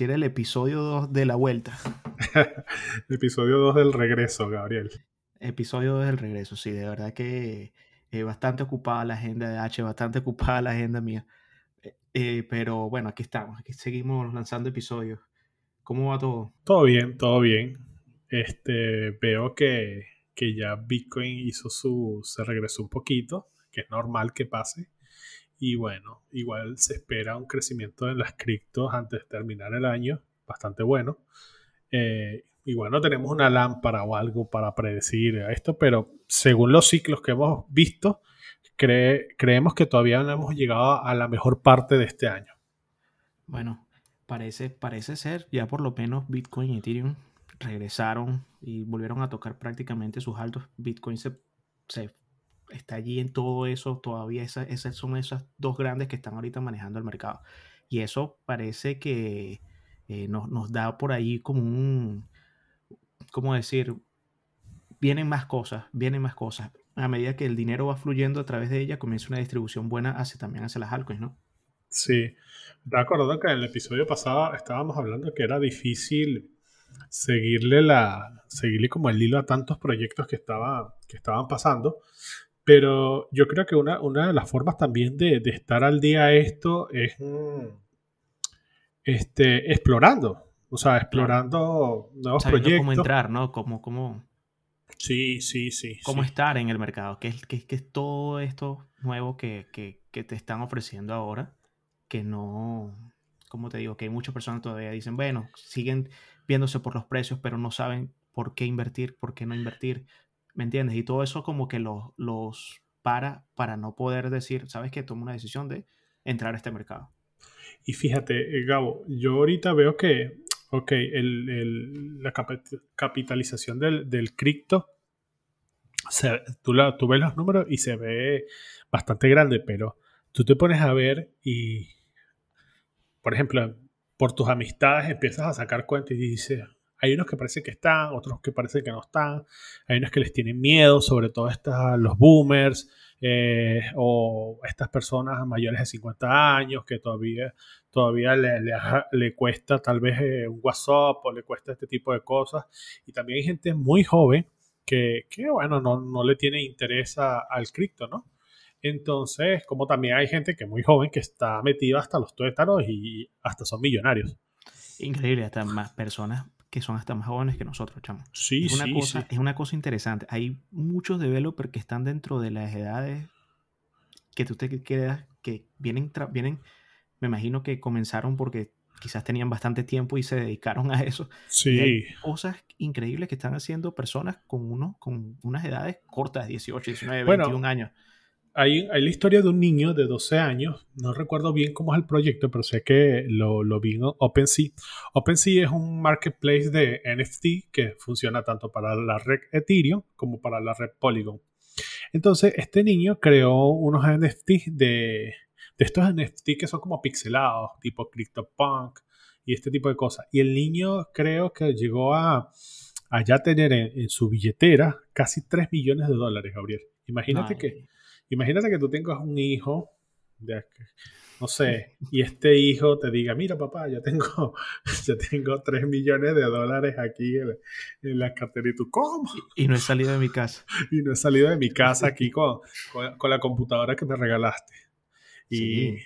decir el episodio 2 de la vuelta. episodio 2 del regreso, Gabriel. Episodio 2 del regreso, sí, de verdad que eh, bastante ocupada la agenda de H, bastante ocupada la agenda mía. Eh, eh, pero bueno, aquí estamos, aquí seguimos lanzando episodios. ¿Cómo va todo? Todo bien, todo bien. Este, veo que, que ya Bitcoin hizo su, se regresó un poquito, que es normal que pase. Y bueno, igual se espera un crecimiento en las criptos antes de terminar el año, bastante bueno. Eh, igual no tenemos una lámpara o algo para predecir esto, pero según los ciclos que hemos visto, creemos que todavía no hemos llegado a la mejor parte de este año. Bueno, parece, parece ser, ya por lo menos Bitcoin y Ethereum regresaron y volvieron a tocar prácticamente sus altos. Bitcoin se, está allí en todo eso, todavía esas, son esas dos grandes que están ahorita manejando el mercado. Y eso parece que eh, nos, nos, da por ahí como un, ¿cómo decir? Vienen más cosas, vienen más cosas. A medida que el dinero va fluyendo a través de ella, comienza una distribución buena hacia, también hacia las altcoins, ¿no? Sí. Me acuerdo que en el episodio pasado estábamos hablando que era difícil seguirle la seguirle como el hilo a tantos proyectos que, estaba, que estaban pasando pero yo creo que una, una de las formas también de, de, estar al día esto es mm, este, explorando. O sea, explorando nuevos Sabiendo proyectos. cómo entrar, ¿no? Cómo, cómo, sí, sí, sí. Cómo estar en el mercado. ¿Qué es, qué, qué es todo esto nuevo que, que, que, te están ofreciendo ahora? Que no, como te digo, que hay muchas personas todavía dicen, bueno, siguen viéndose por los precios, pero no saben por qué invertir, por qué no invertir, ¿Me entiendes? Y todo eso como que los, los para para no poder decir, ¿sabes qué? Tomo una decisión de entrar a este mercado. Y fíjate, eh, Gabo, yo ahorita veo que, ok, el, el, la capitalización del, del cripto, tú, la, tú ves los números y se ve bastante grande, pero tú te pones a ver y, por ejemplo, por tus amistades empiezas a sacar cuentas y dices, hay unos que parece que están, otros que parece que no están. Hay unos que les tienen miedo, sobre todo los boomers eh, o estas personas mayores de 50 años que todavía, todavía le, le, cuesta tal vez eh, un WhatsApp o le cuesta este tipo de cosas. Y también hay gente muy joven que, que bueno, no, no, le tiene interés al cripto, ¿no? Entonces, como también hay gente que es muy joven que está metida hasta los tuétanos y hasta son millonarios. Increíble, hasta más personas que son hasta más jóvenes que nosotros, chamo. Sí, es una sí, cosa, Es una cosa interesante. Hay muchos developers que están dentro de las edades que tú te quedas, que vienen, vienen, me imagino que comenzaron porque quizás tenían bastante tiempo y se dedicaron a eso. Sí. hay cosas increíbles que están haciendo personas con, uno, con unas edades cortas, 18, 19, 21 años hay, la historia de un niño de 12 años, no recuerdo bien cómo es el proyecto, pero sé que lo, lo vi en OpenSea. OpenSea es un marketplace de NFT que funciona tanto para la red Ethereum como para la red Polygon. Entonces, este niño creó unos NFT de, estos NFT que son como pixelados, tipo CryptoPunk y este tipo de cosas. Y el niño creo que llegó a, a ya tener en, su billetera casi 3 millones de dólares, Gabriel. Imagínate que Imagínate que tú tengas un hijo, no sé, y este hijo te diga, mira papá, yo tengo, yo tengo 3 millones de dólares aquí en, la cartera. Y tú, ¿cómo? Y, no he salido de mi casa. Y no he salido de mi casa aquí con, con, la computadora que me regalaste. Y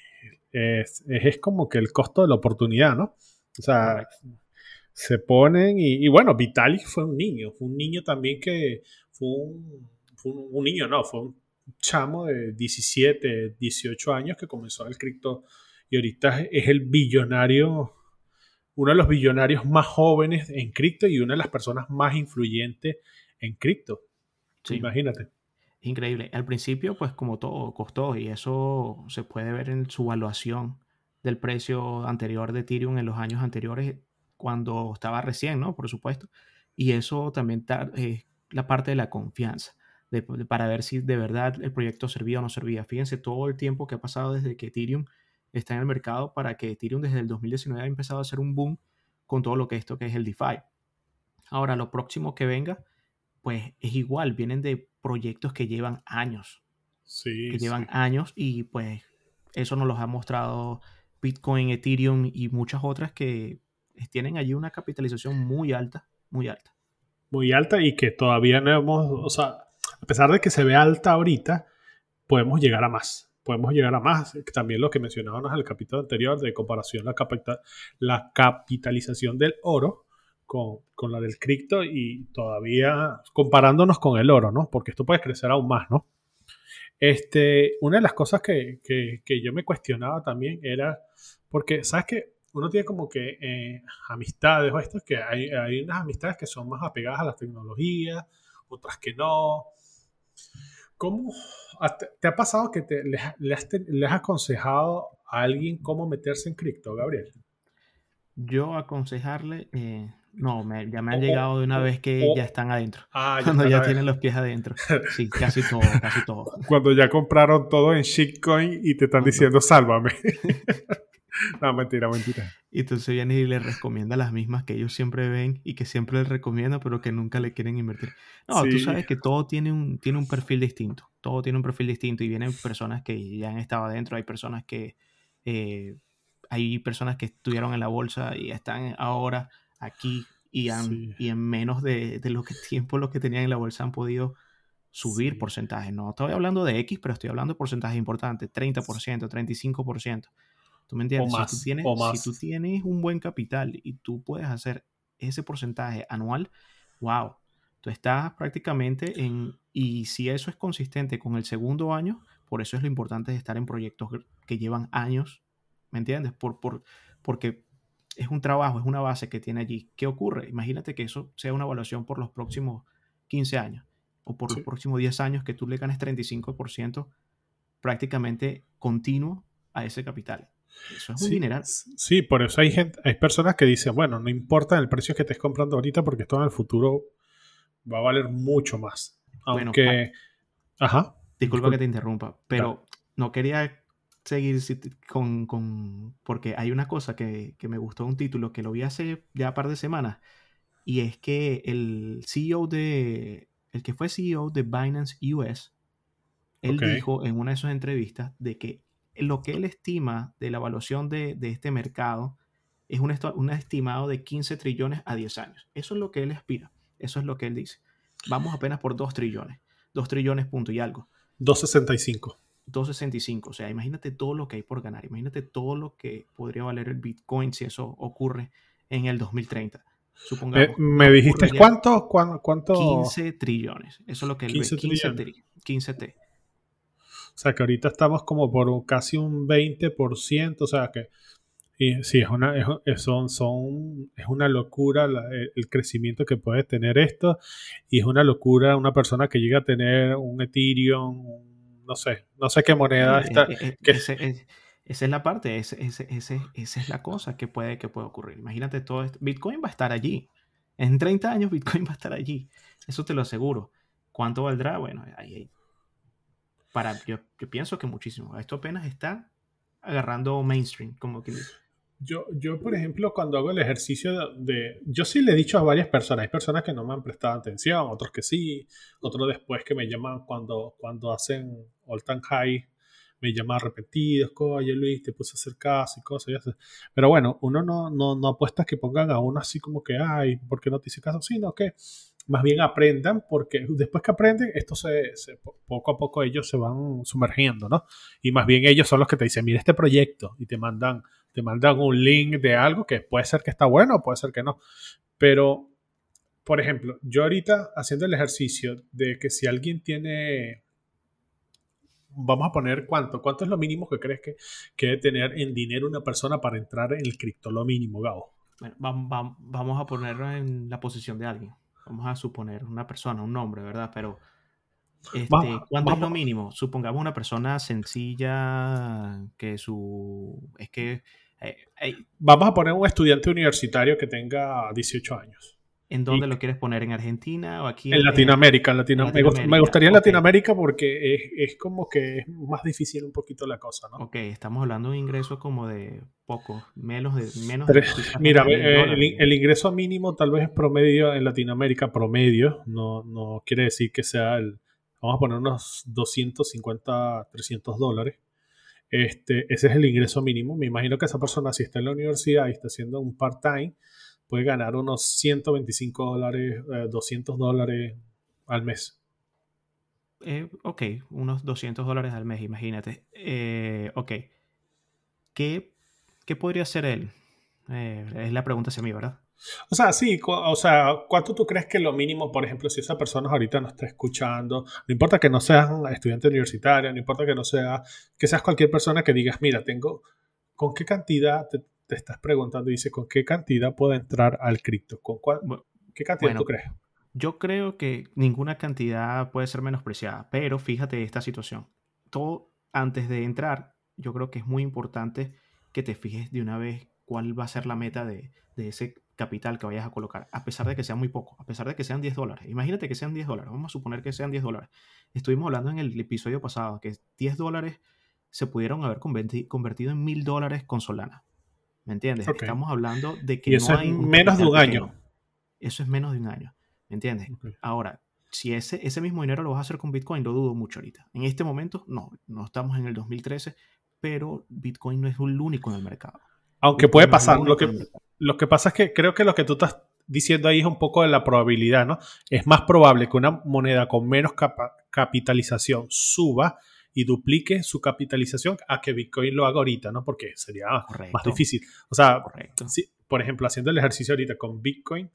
es, es, como que el costo de la oportunidad, ¿no? O sea, se ponen y, bueno, Vitalik fue un niño, fue un niño también que fue un, fue un, un niño, no, fue un chamo de 17, 18 años que comenzó en el cripto y ahorita es el billonario, uno de los billonarios más jóvenes en cripto y una de las personas más influyentes en cripto. Imagínate. Increíble. Al principio, pues como todo, costó y eso se puede ver en su evaluación del precio anterior de Ethereum en los años anteriores cuando estaba recién, ¿no? Por supuesto. Y eso también es la parte de la confianza para ver si de verdad el proyecto servía o no servía. Fíjense todo el tiempo que ha pasado desde que Ethereum está en el mercado para que Ethereum desde el 2019 ha empezado a hacer un boom con todo lo que esto que es el DeFi. Ahora, lo próximo que venga, pues es igual, vienen de proyectos que llevan años. Sí. Que llevan años y pues eso nos los ha mostrado Bitcoin, Ethereum y muchas otras que tienen allí una capitalización muy alta, muy alta. Muy alta y que todavía no hemos, o sea, a pesar de que se ve alta ahorita, podemos llegar a más. Podemos llegar a más. También lo que mencionábamos en el capítulo anterior de comparación la, la capitalización del oro con, con, la del cripto y todavía comparándonos con el oro, ¿no? Porque esto puede crecer aún más, ¿no? Este, una de las cosas que, que, que yo me cuestionaba también era, porque, ¿sabes qué? Uno tiene como que eh, amistades o esto, que hay, hay unas amistades que son más apegadas a la tecnología, otras que no. ¿Cómo te ha pasado que te, le, has, aconsejado a alguien cómo meterse en cripto, Gabriel? Yo aconsejarle, eh, no, me, ya me han llegado de una vez que ya están adentro. Ah, ya cuando ya tienen los pies adentro. Sí, casi todo, casi todo. Cuando ya compraron todo en shitcoin y te están diciendo sálvame. no, mentira, mentira. Y entonces viene y le recomienda las mismas que ellos siempre ven y que siempre les recomienda, pero que nunca le quieren invertir. No, tú sabes que todo tiene un, tiene un perfil distinto. Todo tiene un perfil distinto y vienen personas que ya han estado adentro, hay personas que... Eh, hay personas que estuvieron en la bolsa y están ahora aquí y, y en menos de, lo que tiempo los que tenían en la bolsa han podido subir porcentajes. No estoy hablando de X, pero estoy hablando de porcentajes importantes, 30%, 35%. ¿Tú me entiendes? O más, si, tú tienes, si tú tienes un buen capital y tú puedes hacer ese porcentaje anual, wow, tú estás prácticamente en... Y si eso es consistente con el segundo año, por eso es lo importante de estar en proyectos que llevan años, ¿me entiendes? Por, por, porque es un trabajo, es una base que tiene allí. ¿Qué ocurre? Imagínate que eso sea una evaluación por los próximos 15 años o por los próximos 10 años que tú le ganes 35% prácticamente continuo a ese capital. Eso es un sí, dineral. Sí, por eso hay gente, hay personas que dicen, bueno, no importa el precio que estés comprando ahorita porque esto en el futuro va a valer mucho más. Aunque... Ajá. Disculpa que te interrumpa, pero no quería seguir con, con, porque hay una cosa que, que, me gustó un título que lo vi hace ya un par de semanas y es que el CEO de el que fue CEO de Binance US él dijo en una de sus entrevistas de que lo que él estima de la evaluación de, de este mercado es un, un, estimado de 15 trillones a 10 años. Eso es lo que él aspira. Eso es lo que él dice. Vamos apenas por 2 trillones. 2 trillones punto y algo. 265. 265. O sea, imagínate todo lo que hay por ganar. Imagínate todo lo que podría valer el Bitcoin si eso ocurre en el 2030. Supongamos, eh, ¿Me dijiste cuánto, cuánto? 15 trillones. Eso es lo que él 15 ve. 15, 15 T. O sea, que ahorita estamos como por casi un 20%. O sea, que y, sí, es una, es, son, son, es una locura el, crecimiento que puede tener esto. Y es una locura una persona que llega a tener un Ethereum, un no sé, no sé qué moneda eh, está. Eh, eh, esa es la parte, esa es la cosa que puede, que puede ocurrir. Imagínate todo esto. Bitcoin va a estar allí. En 30 años Bitcoin va a estar allí. Eso te lo aseguro. ¿Cuánto valdrá? Bueno, ahí, para, yo, pienso que muchísimo. Esto apenas está agarrando mainstream, como que yo, yo, por ejemplo, cuando hago el ejercicio de, Yo sí le he dicho a varias personas, hay personas que no me han prestado atención, otros que sí, otros después que me llaman cuando, cuando hacen all time high, me llaman repetidos, oye Luis, te puse a hacer caso y cosas. Y Pero bueno, uno no, no, no apuesta que pongan a uno así como que, ay, ¿por qué no te hice caso? Sino que más bien aprendan, porque después que aprenden, esto se, poco a poco ellos se van sumergiendo, ¿no? Y más bien ellos son los que te dicen, mira este proyecto, y te mandan te mandan un link de algo que puede ser que está bueno, puede ser que no. Pero, por ejemplo, yo ahorita haciendo el ejercicio de que si alguien tiene, vamos a poner cuánto, cuánto es lo mínimo que crees que, que debe tener en dinero una persona para entrar en el cripto, lo mínimo, Gabo. Bueno, vamos a ponerlo en la posición de alguien. Vamos a suponer una persona, un nombre, ¿verdad? Pero este, ¿Cuánto es lo mínimo? Supongamos una persona sencilla que su... Es que eh, Vamos a poner un estudiante universitario que tenga 18 años. ¿En dónde lo quieres poner? ¿En Argentina o aquí? En, Latinoamérica. En Latinoamérica. Me, gustaría en Latinoamérica porque es, como que es más difícil un poquito la cosa, ¿no? Ok, estamos hablando de un ingreso como de poco, menos de... Menos mira, eh, el, ingreso mínimo tal vez es promedio en Latinoamérica, promedio, no, no quiere decir que sea el... Vamos a poner unos 250, 300 dólares este, ese es el ingreso mínimo. Me imagino que esa persona, si está en la universidad y está haciendo un part-time, puede ganar unos 125 dólares, 200 eh, dólares al mes. Eh, ok, unos 200 dólares al mes, imagínate. Eh, ok. ¿Qué, ¿Qué, podría hacer él? es la pregunta hacia mí, ¿verdad? O sea, sí, o sea, ¿cuánto tú crees que lo mínimo, por ejemplo, si esa persona ahorita no está escuchando, no importa que no seas estudiante universitario, no importa que no sea, que seas cualquier persona que digas, mira, tengo, ¿con qué cantidad te, estás preguntando? Dice, ¿con qué cantidad puedo entrar al cripto? ¿Con cuál, ¿Qué cantidad tú crees? Yo creo que ninguna cantidad puede ser menospreciada, pero fíjate esta situación. Todo antes de entrar, yo creo que es muy importante que te fijes de una vez cuál va a ser la meta de, de ese capital que vayas a colocar, a pesar de que sea muy poco, a pesar de que sean 10 dólares. Imagínate que sean 10 dólares, vamos a suponer que sean 10 dólares. Estuvimos hablando en el episodio pasado que 10 dólares se pudieron haber convertido en 1000 dólares con Solana. ¿Me entiendes? Estamos hablando de que eso no hay es menos de un año. Eso es menos de un año. ¿Me entiendes? Ahora, si ese, ese mismo dinero lo vas a hacer con Bitcoin, lo dudo mucho ahorita. En este momento, no, no estamos en el 2013, pero Bitcoin no es el único en el mercado. Aunque puede pasar. Lo que, lo que pasa es que creo que lo que tú estás diciendo ahí es un poco de la probabilidad, ¿no? Es más probable que una moneda con menos capitalización suba y duplique su capitalización a que Bitcoin lo haga ahorita, ¿no? Porque sería más difícil. O sea, si, por ejemplo, haciendo el ejercicio ahorita con Bitcoin,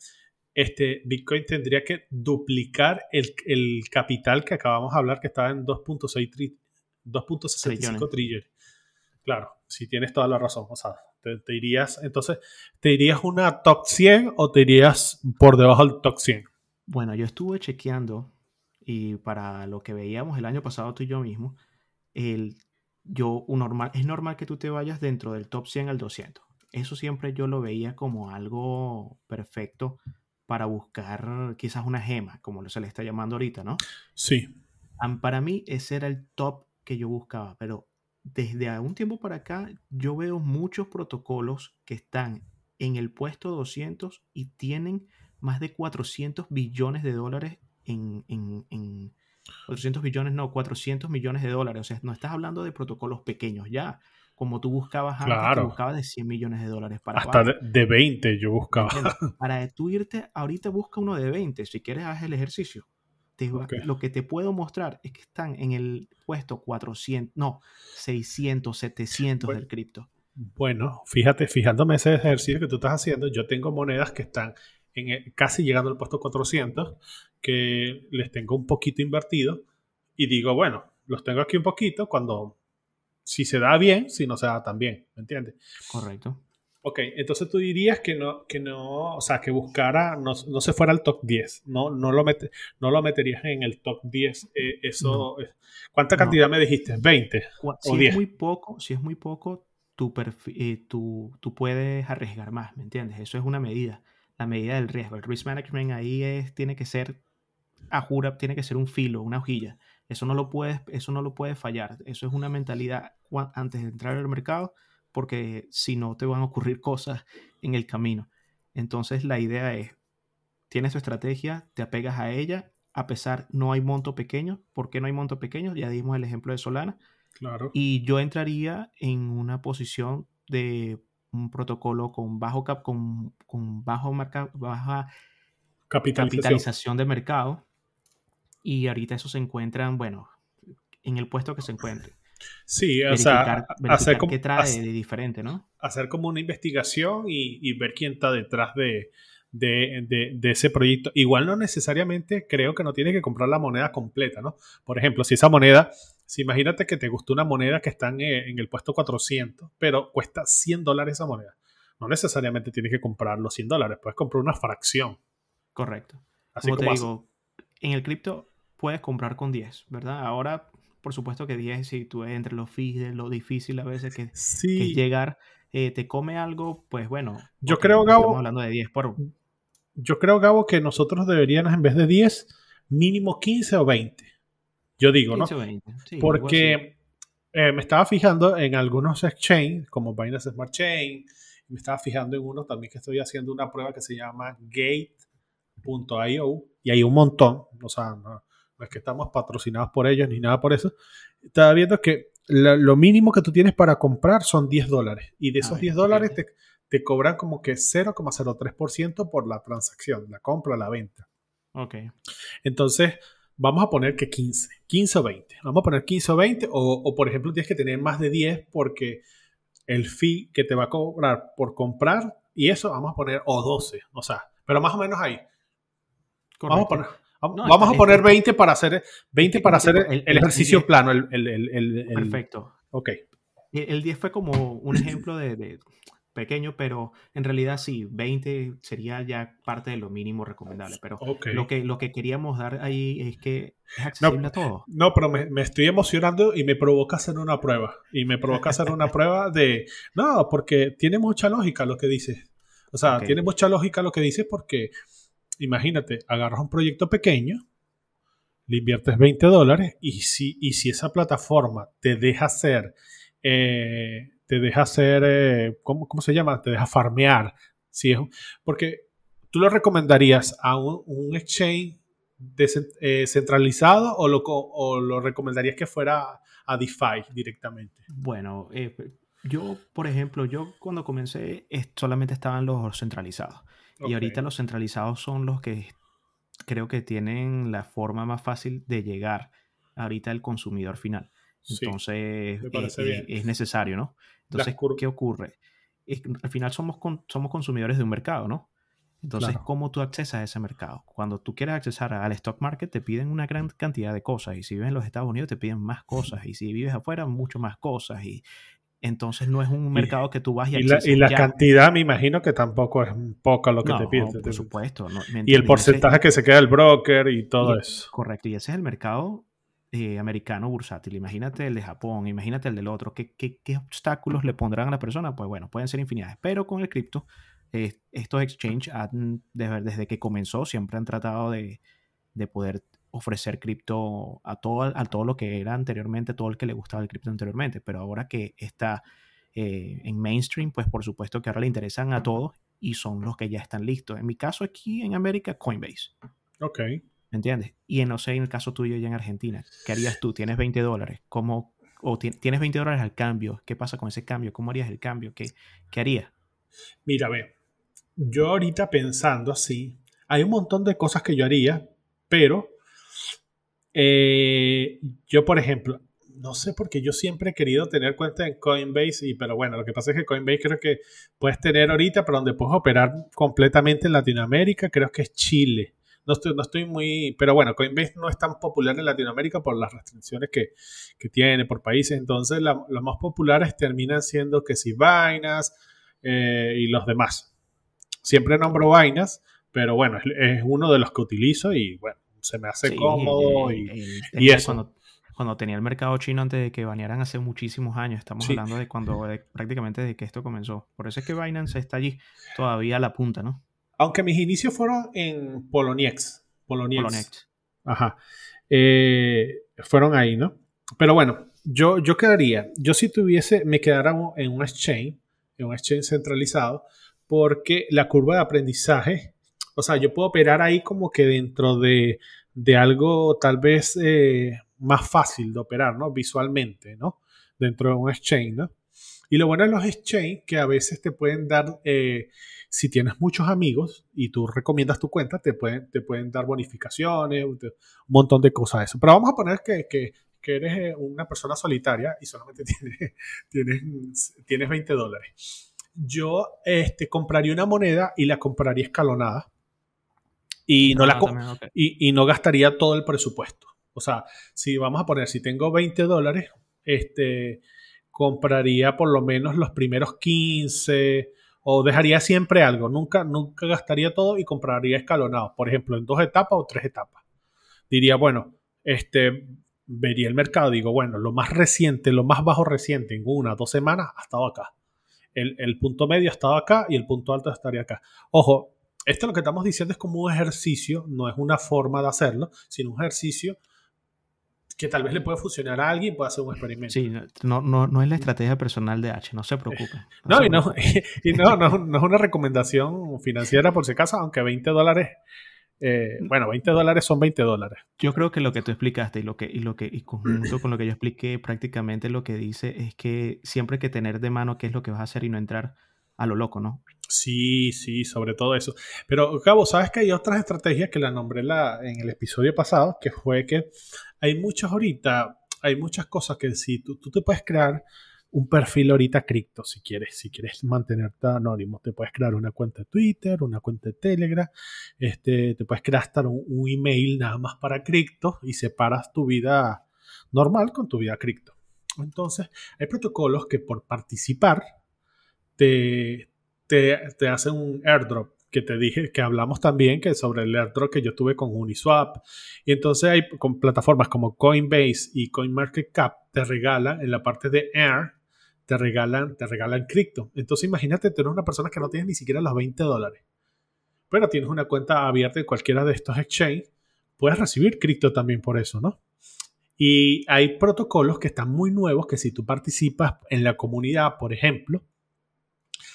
este, Bitcoin tendría que duplicar el, capital que acabamos de hablar, que estaba en 2.6 2.65 trillones. Claro, si tienes toda la razón. O sea, te, irías, entonces, ¿te irías una top 100 o te irías por debajo del top 100? Bueno, yo estuve chequeando y para lo que veíamos el año pasado tú y yo mismo, el, yo, un normal, es normal que tú te vayas dentro del top 100 al 200. Eso siempre yo lo veía como algo perfecto para buscar quizás una gema, como se le está llamando ahorita, ¿no? Sí. Para mí ese era el top que yo buscaba, pero desde un tiempo para acá yo veo muchos protocolos que están en el puesto 200 y tienen más de 400 billones de dólares en, en, 400 billones, no, 400 millones de dólares. O sea, no estás hablando de protocolos pequeños ya, como tú buscabas antes, que buscabas de 100 millones de dólares para Hasta de, 20 yo buscaba. Para tú irte, ahorita busca uno de 20, si quieres haz el ejercicio. Lo que te puedo mostrar es que están en el puesto 400, no, 600, 700 del cripto. Bueno, fíjate, fijándome ese ejercicio que tú estás haciendo, yo tengo monedas que están en casi llegando al puesto 400, que les tengo un poquito invertido y digo, bueno, los tengo aquí un poquito cuando, si se da bien, si no se da tan bien, ¿me entiendes? Correcto. Ok, entonces tú dirías que no, que no, o sea, que buscara, no, se fuera al top 10, no, no, lo, mete, no lo meterías en el top 10. Eh, eso, ¿Cuánta cantidad me dijiste? ¿20? Si es muy poco, si es muy poco, tú, eh, tú, tú, puedes arriesgar más, ¿me entiendes? Eso es una medida, la medida del riesgo. El risk management ahí es, tiene que ser, a jura, tiene que ser un filo, una hojilla. Eso no lo puedes, eso no lo puedes fallar. Eso es una mentalidad antes de entrar al mercado porque si no te van a ocurrir cosas en el camino. Entonces la idea es, tienes tu estrategia, te apegas a ella, a pesar no hay monto pequeño. ¿Por qué no hay monto pequeño? Ya dimos el ejemplo de Solana. Claro. Y yo entraría en una posición de un protocolo con bajo cap, con, con bajo marca, baja capitalización. de mercado. Y ahorita eso se encuentran, bueno, en el puesto que se encuentre. Sí, o sea, hacer como, qué trae de diferente, ¿no? Hacer como una investigación y, ver quién está detrás de, ese proyecto. Igual no necesariamente creo que no tiene que comprar la moneda completa, ¿no? Por ejemplo, si esa moneda, si imagínate que te gustó una moneda que está en, en el puesto 400, pero cuesta 100 dólares esa moneda. No necesariamente tienes que comprar los 100 dólares, puedes comprar una fracción. Correcto. Así como, te digo, en el cripto puedes comprar con 10, ¿verdad? Ahora por supuesto que 10, si tú entre los fees, lo difícil a veces que, es llegar, eh, te come algo, pues bueno. Yo creo, Gabo. Estamos hablando de 10 por. Yo creo, Gabo, que nosotros deberíamos, en vez de 10, mínimo 15 o 20. Yo digo, 15 ¿no? O 20. Porque eh, me estaba fijando en algunos exchanges, como Binance Smart Chain, me estaba fijando en uno también que estoy haciendo una prueba que se llama Gate.io, y hay un montón, o sea, no, no es que estamos patrocinados por ellos ni nada por eso, estaba viendo que lo mínimo que tú tienes para comprar son 10 dólares. Y de esos 10 dólares te, te, cobran como que 0,03% por la transacción, la compra, la venta. Ok. Entonces, vamos a poner que 15, 15 o 20. Vamos a poner 15 o 20, o, o, por ejemplo tienes que tener más de 10 porque el fee que te va a cobrar por comprar y eso vamos a poner o 12, o sea, pero más o menos ahí. Vamos a poner, vamos a poner 20 para hacer, 20 para hacer el, ejercicio plano. El, Perfecto. Ok. El 10 fue como un ejemplo de, pequeño, pero en realidad sí, 20 sería ya parte de lo mínimo recomendable. Pero lo, que, lo que queríamos dar ahí es que es accesible a todo. No, pero me, estoy emocionando y me provoca hacer una prueba. Y me provoca hacer una prueba de. No, porque tiene mucha lógica lo que dices. O sea, tiene mucha lógica lo que dices porque, imagínate, agarras un proyecto pequeño, le inviertes 20 dólares y si, y si esa plataforma te deja hacer. Eh, te deja hacer, eh, ¿cómo, se llama? Te deja farmear. Es, porque tú lo recomendarías a un, exchange descentralizado eh, o lo, o lo recomendarías que fuera a DeFi directamente? Bueno, eh, yo, por ejemplo, yo cuando comencé solamente estaban los centralizados. Y ahorita los centralizados son los que creo que tienen la forma más fácil de llegar ahorita al consumidor final. Entonces es, necesario, ¿no? Entonces, ¿qué ocurre? al final somos, somos consumidores de un mercado, ¿no? Entonces, ¿cómo tú accesas a ese mercado? Cuando tú quieres accesar al stock market, te piden una gran cantidad de cosas. Y si vives en los Estados Unidos, te piden más cosas. Y si vives afuera, mucho más cosas. Y entonces no es un mercado que tú vas y Y la, y la cantidad, me imagino que tampoco es poca lo que te piden. por supuesto. y el porcentaje que se queda el broker y todo eso. Correcto. Y ese es el mercado eh, americano bursátil, imagínate el de Japón, imagínate el del otro, ¿Qué, ¿qué, obstáculos le pondrán a la persona? Pues bueno, pueden ser infinidades, pero con el cripto, estos exchanges desde que comenzó siempre han tratado de, de poder ofrecer cripto a todo, a todo lo que era anteriormente, todo el que le gustaba el cripto anteriormente, pero ahora que está eh, en mainstream, pues por supuesto que ahora le interesan a todos y son los que ya están listos. En mi caso aquí en América, Coinbase. Ok. ¿Me entiendes? Y no sé, en el caso tuyo ya en Argentina, ¿qué harías tú? Tienes 20 dólares, ¿cómo, o tienes 20 dólares al cambio? ¿Qué pasa con ese cambio? ¿Cómo harías el cambio? ¿Qué, qué harías? Mira, ve, yo ahorita pensando así, hay un montón de cosas que yo haría, pero eh, yo, por ejemplo, no sé por qué yo siempre he querido tener cuenta en Coinbase, y, pero bueno, lo que pasa es que Coinbase creo que puedes tener ahorita, pero donde puedes operar completamente en Latinoamérica, creo que es Chile. No estoy, no estoy muy... Pero bueno, Coinbase no es tan popular en Latinoamérica por las restricciones que, tiene por países. Entonces, los más populares terminan siendo que si vainas eh, y los demás. Siempre nombro vainas, pero bueno, es, uno de los que utilizo y bueno, se me hace cómodo y, eso. Cuando, tenía el mercado chino antes de que banearan hace muchísimos años, estamos hablando de cuando prácticamente de que esto comenzó. Por eso es que Binance está allí todavía a la punta, ¿no? Aunque mis inicios fueron en Poloniex. Poloniex. Ajá. Eh, fueron ahí, ¿no? Pero bueno, yo, yo quedaría, yo si tuviese, me quedara en un exchange, en un exchange centralizado, porque la curva de aprendizaje, o sea, yo puedo operar ahí como que dentro de, algo tal vez eh, más fácil de operar, ¿no? Visualmente, ¿no? Dentro de un exchange, ¿no? Y lo bueno de los exchange que a veces te pueden dar, eh, si tienes muchos amigos y tú recomiendas tu cuenta, te pueden, te pueden dar bonificaciones, un montón de cosas. Eso. Pero vamos a poner que, que, que eres eh, una persona solitaria y solamente tienes, tienes, tienes 20 dólares. Yo este, compraría una moneda y la compraría escalonada. Y no, la, ah, y, y no gastaría todo el presupuesto. O sea, si vamos a poner, si tengo 20 dólares, este, compraría por lo menos los primeros 15 o dejaría siempre algo. Nunca, nunca gastaría todo y compraría escalonado. Por ejemplo, en dos etapas o tres etapas. Diría, bueno, este, vería el mercado. Digo, bueno, lo más reciente, lo más bajo reciente en una, dos semanas ha estado acá. El, el punto medio ha estado acá y el punto alto estaría acá. Ojo, esto lo que estamos diciendo es como un ejercicio, no es una forma de hacerlo, sino un ejercicio que tal vez le puede funcionar a alguien, puede hacer un experimento. Sí, no, no, no es la estrategia personal de H, no se preocupe. No, y, no, no, no, es una recomendación financiera por si acaso, aunque 20 dólares eh, bueno, 20 dólares son 20 dólares. Yo creo que lo que tú explicaste y lo que, y lo que, y conjunto con lo que yo expliqué, prácticamente lo que dice es que siempre hay que tener de mano qué es lo que vas a hacer y no entrar a lo loco, ¿no? Sí, sí, sobre todo eso. Pero, Cabo, ¿sabes que hay otras estrategias que la nombré la, en el episodio pasado? Que fue que hay muchas ahorita, hay muchas cosas que si tú, tú te puedes crear un perfil ahorita cripto, si quieres, si quieres mantenerte anónimo, te puedes crear una cuenta de Twitter, una cuenta de Telegram, este, te puedes crear hasta un, email nada más para cripto y separas tu vida normal con tu vida cripto. Entonces, hay protocolos que por participar te, te, hacen un airdrop que te dije que hablamos también que sobre el airdrop que yo tuve con Uniswap. Y entonces hay con plataformas como Coinbase y CoinMarketCap te regalan en la parte de Air te regalan, te regalan cripto. Entonces imagínate, tú eres una persona que no tienes ni siquiera los 20 dólares, pero tienes una cuenta abierta en cualquiera de estos exchanges, puedes recibir cripto también por eso, ¿no? Y hay protocolos que están muy nuevos que si tú participas en la comunidad, por ejemplo,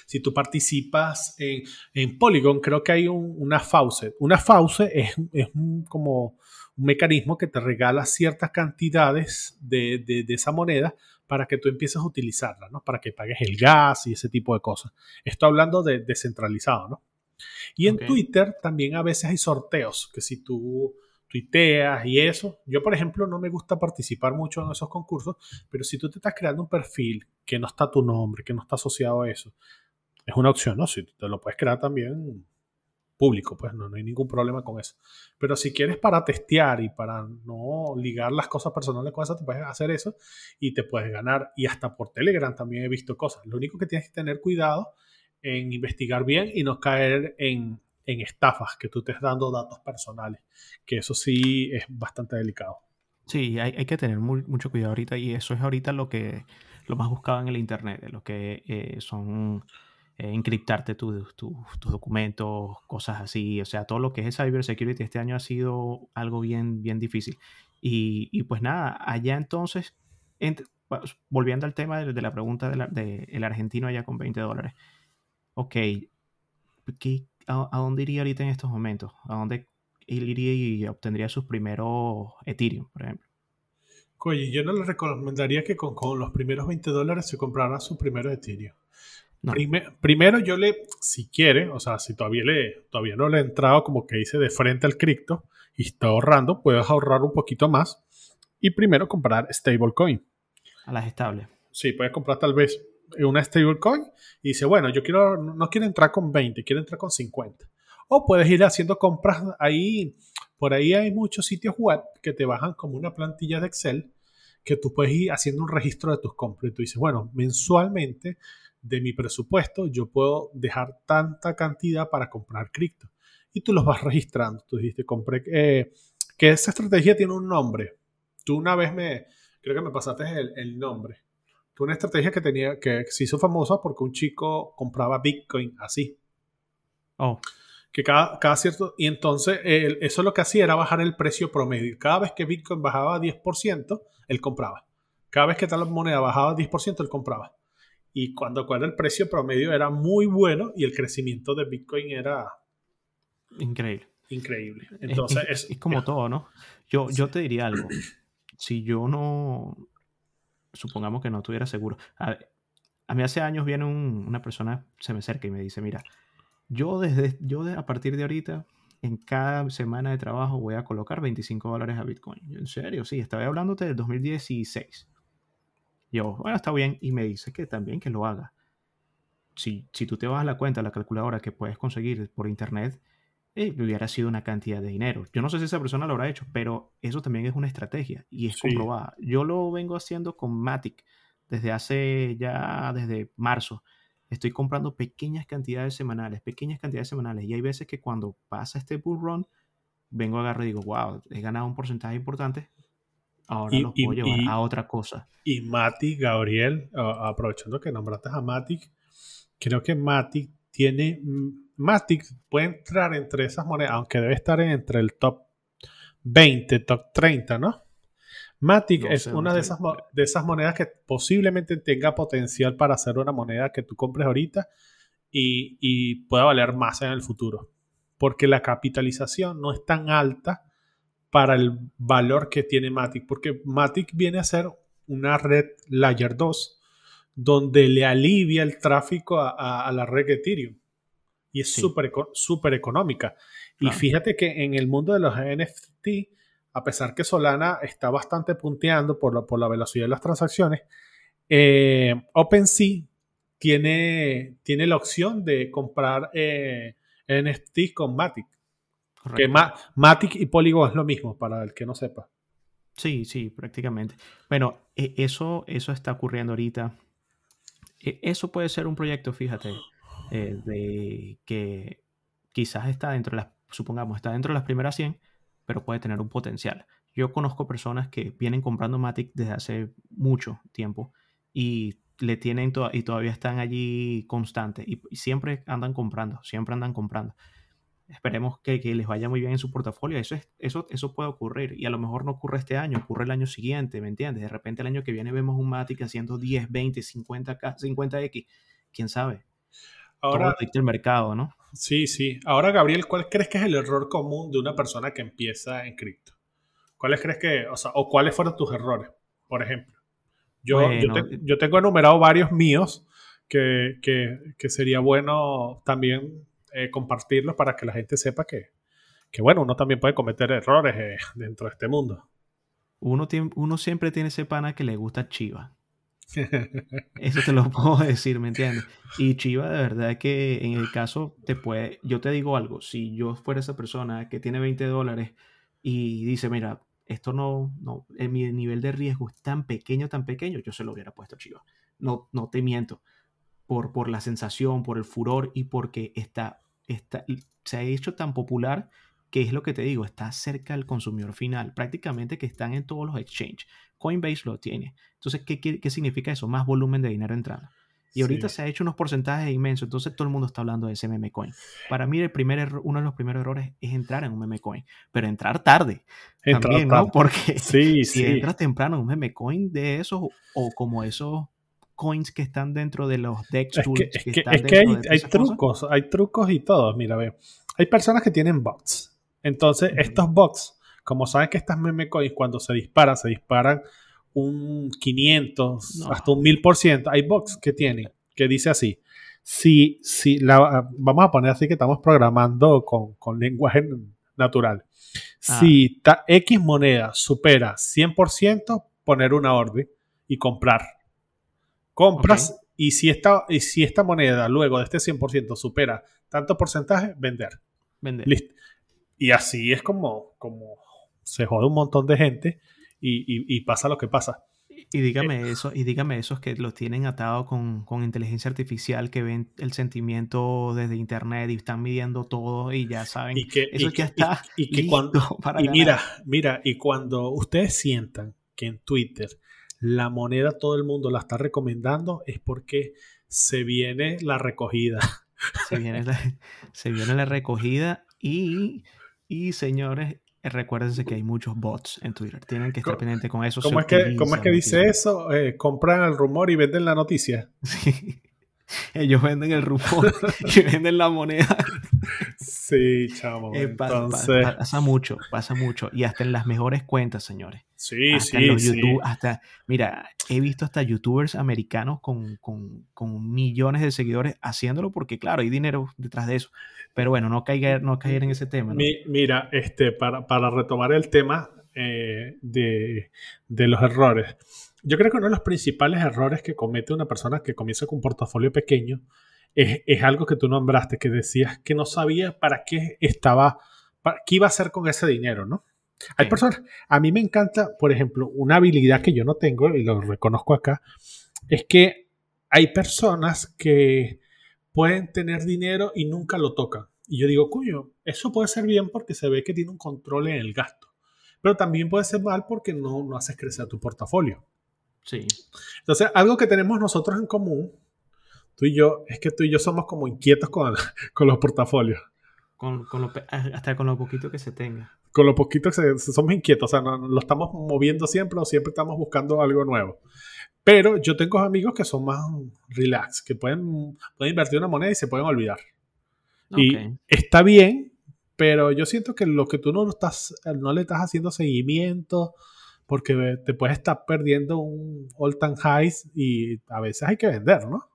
si tú participas en, Polygon, creo que hay una faucet. Una faucet es, es como un mecanismo que te regala ciertas cantidades de, de esa moneda para que tú empieces a utilizarla, ¿no? Para que pagues el gas y ese tipo de cosas. Esto hablando de descentralizado, ¿no? Y en Twitter también a veces hay sorteos, que si tú tuiteas y eso, yo por ejemplo no me gusta participar mucho en esos concursos, pero si tú te estás creando un perfil que no está tu nombre, que no está asociado a eso, es una opción, ¿no? Si te lo puedes crear también público, pues no, hay ningún problema con eso. Pero si quieres para testear y para no ligar las cosas personales con eso, te puedes hacer eso y te puedes ganar. Y hasta por Telegram también he visto cosas. Lo único que tienes que tener cuidado en investigar bien y no caer en, estafas, que tú estés dando datos personales, que eso sí es bastante delicado. Sí, hay, hay que tener mucho cuidado ahorita y eso es ahorita lo que lo más buscado en el Internet, lo que eh, son eh, encriptarte tus documentos, cosas así. O sea, todo lo que es cybersecurity este año ha sido algo bien, bien difícil. Y, pues nada, allá entonces, volviendo al tema de, la pregunta del de argentino allá con 20 dólares. Ok, a, dónde iría ahorita en estos momentos? ¿A dónde iría y obtendría sus primeros Ethereum, por ejemplo? Oye, yo no le recomendaría que con, con los primeros 20 dólares se comprara su primer Ethereum primero yo le, si quiere, o sea, si todavía, le, todavía no le he entrado como que dice de frente al cripto y está ahorrando, puedes ahorrar un poquito más y primero comprar stablecoin. A las estables. Sí, puedes comprar tal vez una stablecoin y dice, bueno, yo quiero, no quiero entrar con 20, quiero entrar con 50. O puedes ir haciendo compras ahí, por ahí hay muchos sitios web que te bajan como una plantilla de Excel que tú puedes ir haciendo un registro de tus compras y tú dices, bueno, mensualmente de mi presupuesto, yo puedo dejar tanta cantidad para comprar cripto. Y tú los vas registrando. Tú dijiste, compré, eh, que esa estrategia tiene un nombre. Tú una vez me, creo que me pasaste el, nombre. Tú una estrategia que tenía, que se hizo famosa porque un chico compraba Bitcoin así. Oh. Que cada, cada cierto, y entonces eso lo que hacía era bajar el precio promedio. Cada vez que Bitcoin bajaba 10%, él compraba. Cada vez que tal moneda bajaba 10%, él compraba y cuando acuerdo el precio promedio era muy bueno y el crecimiento de Bitcoin era increíble. Increíble. Entonces es, como todo, ¿no? Yo, yo te diría algo. Si yo no, supongamos que no estuviera seguro. A, mí hace años viene una persona, se me acerca y me dice, mira, yo desde, yo a partir de ahorita, en cada semana de trabajo voy a colocar 25 dólares a Bitcoin. en serio, sí, estaba hablándote del 2016 yo, bueno, está bien. Y me dice que también que lo haga. Si, si tú te vas a la cuenta, a la calculadora que puedes conseguir por internet, eh, hubiera sido una cantidad de dinero. Yo no sé si esa persona lo habrá hecho, pero eso también es una estrategia y es comprobada. Yo lo vengo haciendo con Matic desde hace ya, desde marzo. Estoy comprando pequeñas cantidades semanales, pequeñas cantidades semanales. Y hay veces que cuando pasa este bull run, vengo, agarro y digo, wow, he ganado un porcentaje importante, Ahora lo puedo llevar a otra cosa. Y Matic, Gabriel, aprovechando que nombraste a Matic, creo que Matic tiene. Mm, Matic puede entrar entre esas monedas, aunque debe estar entre el top 20, top 30, ¿no? Matic es una de esas, de esas monedas que posiblemente tenga potencial para ser una moneda que tú compres ahorita y, y pueda valer más en el futuro porque la capitalización no es tan alta para el valor que tiene Matic, porque Matic viene a ser una red Layer 2 donde le alivia el tráfico a, la red Ethereum y es súper económica. Y fíjate que en el mundo de los NFT, a pesar que Solana está bastante punteando por la, por la velocidad de las transacciones, eh, OpenSea tiene, tiene la opción de comprar eh, NFT con Matic. Que Matic y Polygon es lo mismo, para el que no sepa. Sí, sí, prácticamente. Bueno, e, eso, eso está ocurriendo ahorita. E, eso puede ser un proyecto, fíjate, eh, de que quizás está dentro de las, supongamos, está dentro de las primeras 100, pero puede tener un potencial. Yo conozco personas que vienen comprando Matic desde hace mucho tiempo y le tienen y todavía están allí constantes y, siempre andan comprando, siempre andan comprando. Esperemos que, les vaya muy bien en su portafolio. Eso, es, eso, eso puede ocurrir y a lo mejor no ocurre este año, ocurre el año siguiente, ¿me entiendes? De repente el año que viene vemos un Matic haciendo 10, 20, 50, 50X, quién sabe. Ahora, Todo el mercado, ¿no? Sí, sí. Ahora, Gabriel, ¿cuál crees que es el error común de una persona que empieza en cripto? ¿Cuáles crees que, o sea, o cuáles fueron tus errores, por ejemplo? Yo, yo, tengo enumerado varios míos que, sería bueno también eh, compartirlos para que la gente sepa que, que, bueno, uno también puede cometer errores eh, dentro de este mundo. Uno, uno siempre tiene ese pana que le gusta Chiva. Eso te lo puedo decir, ¿me entiendes? Y Chiva, de verdad que en el caso te puede, yo te digo algo, si yo fuera esa persona que tiene 20 dólares y dice, mira, esto no, no, en mi nivel de riesgo es tan pequeño, tan pequeño, yo se lo hubiera puesto Chiva. No, no te miento. Por, por la sensación, por el furor y porque está, está, se ha hecho tan popular que es lo que te digo, está cerca del consumidor final, prácticamente que están en todos los exchanges. Coinbase lo tiene. Entonces, ¿qué, qué, significa eso? Más volumen de dinero entrando. Y ahorita se ha hecho unos porcentajes inmensos, entonces todo el mundo está hablando de ese meme coin. Para mí el primer uno de los primeros errores es entrar en un meme coin, pero entrar tarde. también, ¿no? Porque si entras temprano en un meme coin de esos o como esos coins que están dentro de los DEX tools. Es que, es que, hay, trucos, hay trucos y todo. Mira, veo. Hay personas que tienen bots. Entonces, estos bots, como saben que estas meme coins cuando se disparan, se disparan un 500, hasta un 1000%. Hay box que tienen, que dice así. Si, si la, vamos a poner así que estamos programando con, con lenguaje natural. Ah. Si X moneda supera 100%, poner una orden y comprar. Compras y, si esta, y si esta moneda luego de este 100% supera tanto porcentaje, vender. Vender. Listo. Y así es como, como se jode un montón de gente y, pasa lo que pasa. Y dígame eh, eso, y dígame esos que los tienen atado con, inteligencia artificial, que ven el sentimiento desde internet y están midiendo todo y ya saben. Y que eso ya está. Y, que cuando, y mira, mira, y cuando ustedes sientan que en Twitter la moneda todo el mundo la está recomendando, es porque se viene la recogida. Se viene la, se viene la recogida y, y señores, recuérdense que hay muchos bots en Twitter. Tienen que estar pendientes con eso. ¿Cómo es que, ¿cómo es que dice eso? Eh, compran el rumor y venden la noticia. Sí. Ellos venden el rumor y venden la moneda. Sí, chamo. Eh, entonces... pasa mucho, pasa mucho. Y hasta en las mejores cuentas, señores. Sí, sí, sí. Hasta, mira, he visto hasta youtubers americanos con, con, con, millones de seguidores haciéndolo porque, claro, hay dinero detrás de eso. Pero bueno, no caer, no caer en ese tema. mira, este, para, para, retomar el tema eh, de, de los errores yo creo que uno de los principales errores que comete una persona que comienza con un portafolio pequeño es, algo que tú nombraste, que decías que no sabía para qué estaba, para, qué iba a hacer con ese dinero, ¿no? Hay personas, a mí me encanta, por ejemplo, una habilidad que yo no tengo y lo reconozco acá, es que hay personas que pueden tener dinero y nunca lo tocan. Y yo digo, cuyo, eso puede ser bien porque se ve que tiene un control en el gasto, pero también puede ser mal porque no, no haces crecer tu portafolio. Sí. Entonces, algo que tenemos nosotros en común, tú y yo, es que tú y yo somos como inquietos con, con los portafolios. Con, con lo, hasta con lo poquito que se tenga. Con lo poquito que somos inquietos, o sea, no, lo estamos moviendo siempre o siempre estamos buscando algo nuevo. Pero yo tengo amigos que son más relax, que pueden, pueden invertir una moneda y se pueden olvidar. Y está bien pero yo siento que lo que tú no, estás, no le estás haciendo seguimiento porque te puedes estar perdiendo un all time highs y a veces hay que vender, ¿no?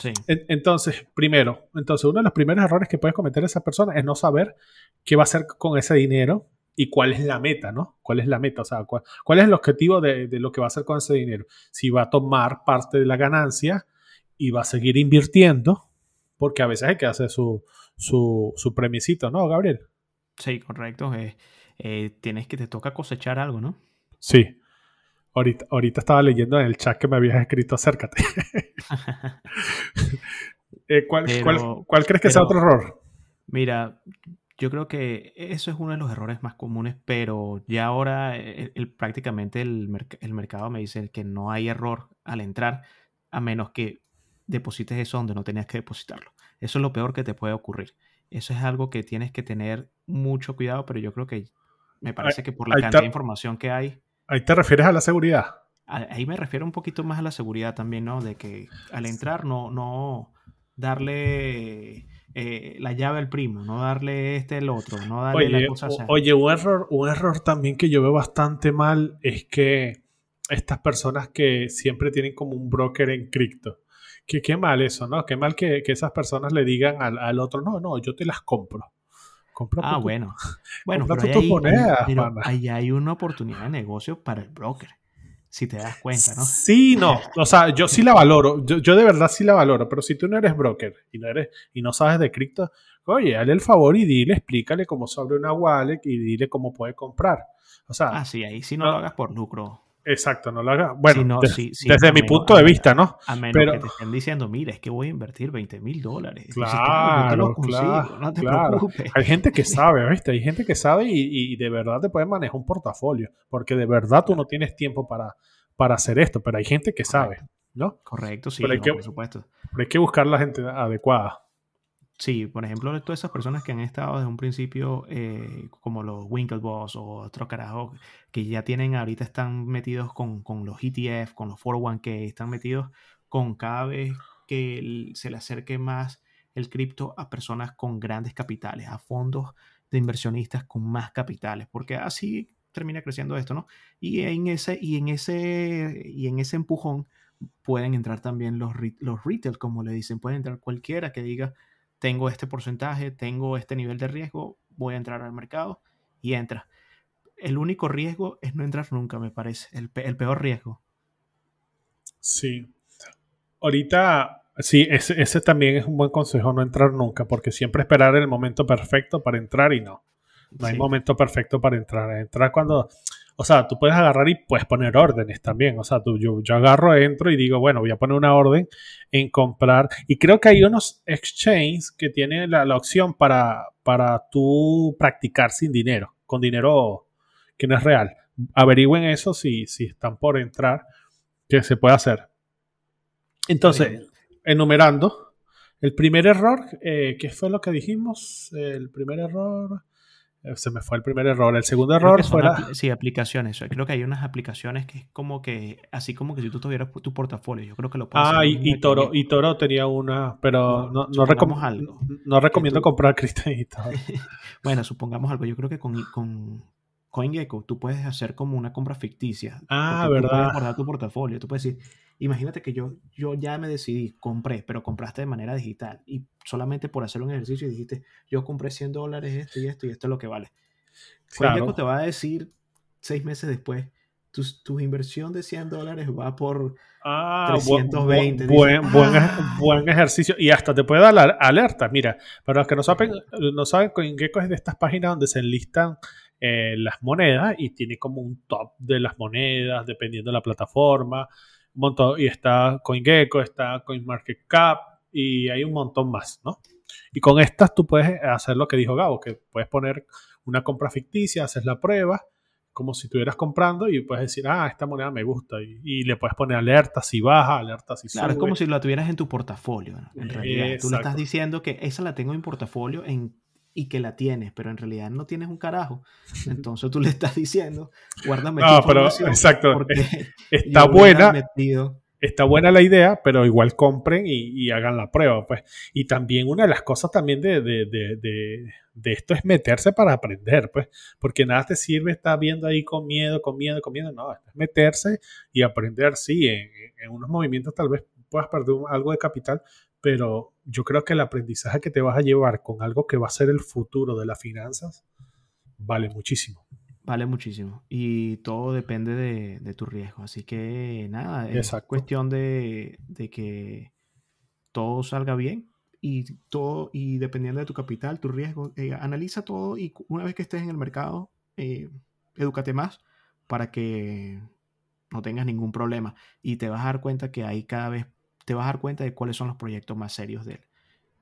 Sí. entonces, primero, entonces uno de los primeros errores que puedes cometer esa persona es no saber qué va a hacer con ese dinero y cuál es la meta, ¿no? ¿Cuál es la meta? O sea, cuál, es el objetivo de, lo que va a hacer con ese dinero. Si va a tomar parte de la ganancia y va a seguir invirtiendo, porque a veces hay que hacer su, su, su premisito, ¿no, Gabriel? Sí, correcto. Eh, eh, tienes que te toca cosechar algo, ¿no? Sí. Ahorita, ahorita estaba leyendo en el chat que me habías escrito, acércate. Eh, ¿cuál, crees que sea otro error? Mira, yo creo que eso es uno de los errores más comunes, pero ya ahora el, prácticamente el, mercado me dice que no hay error al entrar, a menos que deposites eso donde no tenías que depositarlo. Eso es lo peor que te puede ocurrir. Eso es algo que tienes que tener mucho cuidado, pero yo creo que me parece que por la cantidad de información que hay. Ahí te refieres a la seguridad. Ahí me refiero un poquito más a la seguridad también, ¿no? De que al entrar no, no darle eh, la llave al primo, no darle este el otro, no darle oye, la cosa Oye, un error, un error también que yo veo bastante mal es que estas personas que siempre tienen como un broker en cripto. Que qué mal eso, ¿no? Qué mal que, esas personas le digan al, al, otro, no, no, yo te las compro. Compra ah, bueno. Bueno, pero ahí, hay, una oportunidad de negocio para el broker si te das cuenta, ¿no? Sí, no. O sea, yo sí la valoro. Yo, de verdad sí la valoro. Pero si tú no eres broker y no, eres, y no sabes de cripto, oye, dale el favor y dile, explícale cómo sobre una wallet y dile cómo puede comprar. O sea. Ah, sí, ahí sí no, lo hagas por lucro. Exacto, no lo hagas. Bueno, desde mi punto de vista, ¿no? A menos que te estén diciendo, mira, es que voy a invertir 20 mil dólares. Claro, claro, no te preocupes. Hay gente que sabe, ¿viste? Hay gente que sabe y, y, de verdad te puede manejar un portafolio. Porque de verdad tú no tienes tiempo para, para hacer esto, pero hay gente que sabe, ¿no? Correcto, sí, por supuesto. Pero hay que buscar la gente adecuada. Sí, por ejemplo, todas esas personas que han estado desde un principio, eh, como los Winklevoss o otros carajos, que ya tienen, ahorita están metidos con, los ETF, con los 401k, están metidos con cada vez que se le acerque más el cripto a personas con grandes capitales, a fondos de inversionistas con más capitales, porque así termina creciendo esto, ¿no? Y en ese, y en ese, y en ese empujón pueden entrar también los, los retail, como le dicen, puede entrar cualquiera que diga, tengo este porcentaje, tengo este nivel de riesgo, voy a entrar al mercado y entra. El único riesgo es no entrar nunca, me parece, el, peor riesgo. Sí. Ahorita, sí, ese, también es un buen consejo, no entrar nunca, porque siempre esperar el momento perfecto para entrar y no. No hay momento perfecto para entrar. Entrar cuando o sea, tú puedes agarrar y puedes poner órdenes también. O sea, tú, yo, yo agarro, entro y digo, bueno, voy a poner una orden en comprar. Y creo que hay unos exchanges que tienen la, opción para, para tú practicar sin dinero, con dinero que no es real. Averigüen eso si, si están por entrar, que se puede hacer. Entonces, enumerando, el primer error, eh, ¿qué fue lo que dijimos? El primer error se me fue el primer error. El segundo error fue Sí, aplicaciones. Creo que hay unas aplicaciones que es como que, así como que si tú tuvieras tu portafolio, yo creo que lo puedes Ah, y, Toro, y Toro tenía una, pero no, no, algo. no recomiendo comprar Cristian y bueno, supongamos algo. Yo creo que con, con CoinGecko tú puedes hacer como una compra ficticia. Ah, verdad. Tú puedes guardar tu portafolio. Tú puedes decir, imagínate que yo, yo ya me decidí, compré, pero compraste de manera digital y solamente por hacer un ejercicio dijiste, yo compré 100 dólares esto y esto y esto es lo que vale. Claro. te va a decir seis meses después, tu, tu inversión de 100 dólares va por ah, 320. Buen, buen, ah". buen, ejercicio y hasta te puede dar la alerta. Mira, para los que no saben, no saben, CoinGecko es de estas páginas donde se enlistan eh, las monedas y tiene como un top de las monedas dependiendo de la plataforma montón, y está CoinGecko, está CoinMarketCap y hay un montón más, ¿no? Y con estas tú puedes hacer lo que dijo Gabo, que puedes poner una compra ficticia, haces la prueba, como si estuvieras comprando y puedes decir, ah, esta moneda me gusta. Y, le puedes poner alerta si baja, alerta si claro, es como si la tuvieras en tu portafolio, en realidad. Tú le estás diciendo que esa la tengo en portafolio en y que la tienes, pero en realidad no tienes un carajo. Entonces tú le estás diciendo, guárdame no, pero exacto. Está buena. Está buena la idea, pero igual compren y, hagan la prueba, pues. Y también una de las cosas también de, de esto es meterse para aprender, pues, porque nada te sirve estar viendo ahí con miedo, con miedo, con miedo, no, es meterse y aprender, sí, en, en unos movimientos tal vez puedas perder algo de capital, pero yo creo que el aprendizaje que te vas a llevar con algo que va a ser el futuro de las finanzas vale muchísimo. Vale muchísimo. Y todo depende de, tu riesgo. Así que nada, es cuestión de, que todo salga bien y todo, y dependiendo de tu capital, tu riesgo, eh, analiza todo y una vez que estés en el mercado, eh, edúcate más para que no tengas ningún problema. Y te vas a dar cuenta que ahí cada vez te vas a dar cuenta de cuáles son los proyectos más serios de él.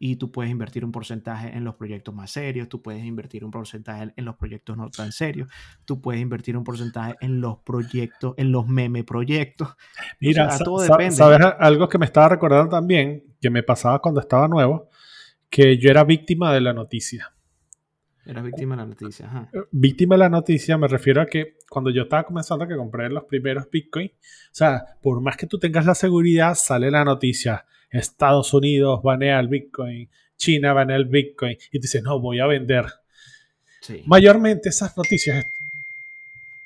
Y tú puedes invertir un porcentaje en los proyectos más serios, tú puedes invertir un porcentaje en los proyectos no tan serios, tú puedes invertir un porcentaje en los proyectos, en los meme proyectos. Mira, todo depende. ¿sabes algo que me estaba recordando también, que me pasaba cuando estaba nuevo? Que yo era víctima de la noticia. Era víctima de la noticia, ajá. Eh, víctima de la noticia me refiero a que cuando yo estaba comenzando a que compré los primeros Bitcoin, o sea, por más que tú tengas la seguridad, sale la noticia, Estados Unidos banea el Bitcoin, China banea el Bitcoin, y tú dices, no, voy a vender. Sí. Mayormente esas noticias...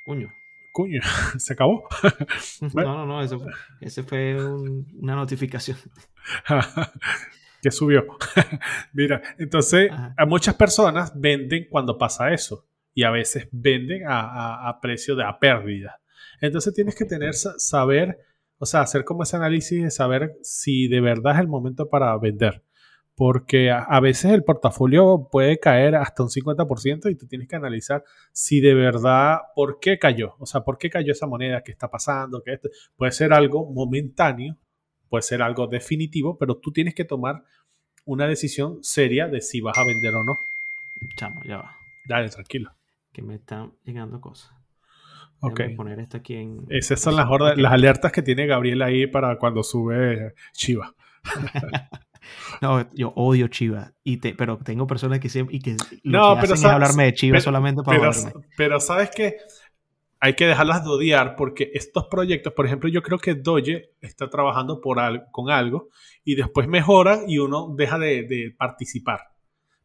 Cuño. Cuño, se acabó. no, no, no, eso, ese fue una notificación. que subió. Mira, entonces a muchas personas venden cuando pasa eso y a veces venden a, precio de a pérdida. Entonces tienes que tener, saber, o sea, hacer como ese análisis de saber si de verdad es el momento para vender. Porque a, veces el portafolio puede caer hasta un 50% y tú tienes que analizar si de verdad, ¿por qué cayó? O sea, ¿por qué cayó esa moneda? ¿Qué está pasando? ¿Qué esto? Puede ser algo momentáneo puede ser algo definitivo, pero tú tienes que tomar una decisión seria de si vas a vender o no. Chamo, ya va. Dale, tranquilo. Que me están llegando cosas. Ok. poner esto aquí en. Esas son las, las alertas que tiene Gabriel ahí para cuando sube Chiva. no, yo odio Chiva. Y te, pero tengo personas que siempre. Y que no, pero hacen hablarme de Chiva solamente para pero, pero sabes que hay que dejarlas de odiar porque estos proyectos, por ejemplo, yo creo que Doge está trabajando por con algo y después mejora y uno deja de, participar.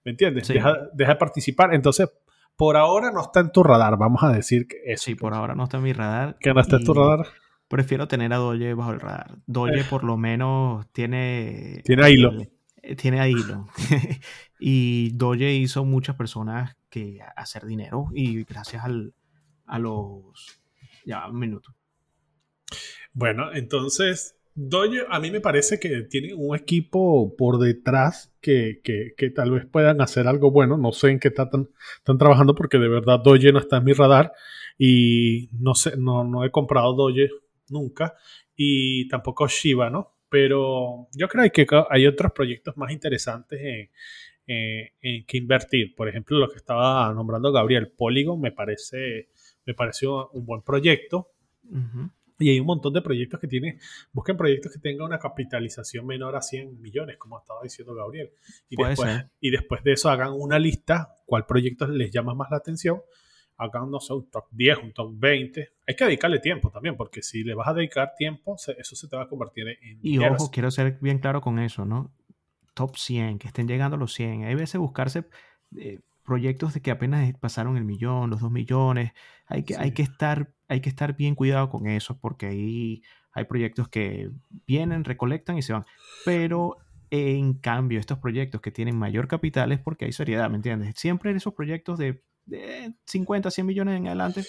¿Me entiendes? Deja, de participar. Entonces, por ahora no está en tu radar, vamos a decir que eso. Sí, por ahora no está en mi radar. Que no está en tu radar. Prefiero tener a Doge bajo el radar. Doge eh. por lo menos tiene... Tiene hilo. Eh, tiene hilo. y Doge hizo muchas personas que hacer dinero y gracias al, a los... Ya, un minuto. Bueno, entonces, Dojo a mí me parece que tiene un equipo por detrás que, tal vez puedan hacer algo bueno. No sé en qué están, están trabajando porque de verdad Doge no está en mi radar y no sé, no, no he comprado Doge nunca y tampoco Shiba, ¿no? Pero yo creo que hay otros proyectos más interesantes en, en que invertir. Por ejemplo, lo que estaba nombrando Gabriel, Polygon me parece me pareció un buen proyecto. Y hay un montón de proyectos que tienen, busquen proyectos que tengan una capitalización menor a 100 millones, como estaba diciendo Gabriel. Y, después, y después de eso hagan una lista, cuál proyecto les llama más la atención, hagan, no sé, un top 10, un top 20. Hay que dedicarle tiempo también, porque si le vas a dedicar tiempo, eso se te va a convertir en... Y ojo, quiero ser bien claro con eso, ¿no? Top 100, que estén llegando a los 100. Hay veces buscarse... Eh, proyectos de que apenas pasaron el millón, los dos millones. Hay que, hay que, estar, hay que estar bien cuidado con eso porque ahí hay proyectos que vienen, recolectan y se van. Pero en cambio, estos proyectos que tienen mayor capital es porque hay seriedad, ¿me entiendes? Siempre en esos proyectos de, 50, 100 millones en adelante.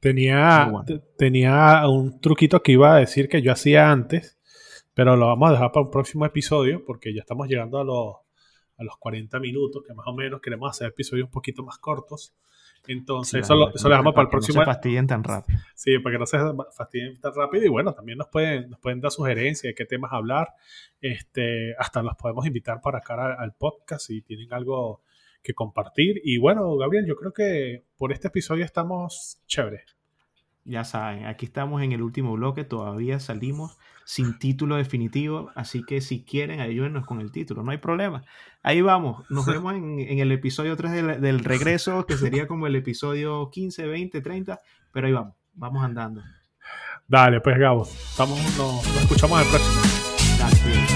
Tenía, tenía un truquito que iba a decir que yo hacía antes, pero lo vamos a dejar para un próximo episodio porque ya estamos llegando a los a los 40 minutos, que más o menos queremos hacer episodios un poquito más cortos. Entonces, eso, lo, eso dejamos para el próximo. No se fastidien tan rápido. Sí, para que no se fastidien tan rápido. Y bueno, también nos pueden, nos pueden dar sugerencias de qué temas hablar. Este, hasta los podemos invitar para acá al podcast si tienen algo que compartir. Y bueno, Gabriel, yo creo que por este episodio estamos chéveres. Ya saben, aquí estamos en el último bloque, todavía salimos sin título definitivo, así que si quieren, ayúdenos con el título, no hay problema. Ahí vamos, nos vemos en, el episodio 3 del, regreso, que sería como el episodio 15, 20, 30, pero ahí vamos, vamos andando. Dale, pues Gabo, estamos, nos, escuchamos el próximo. Dale,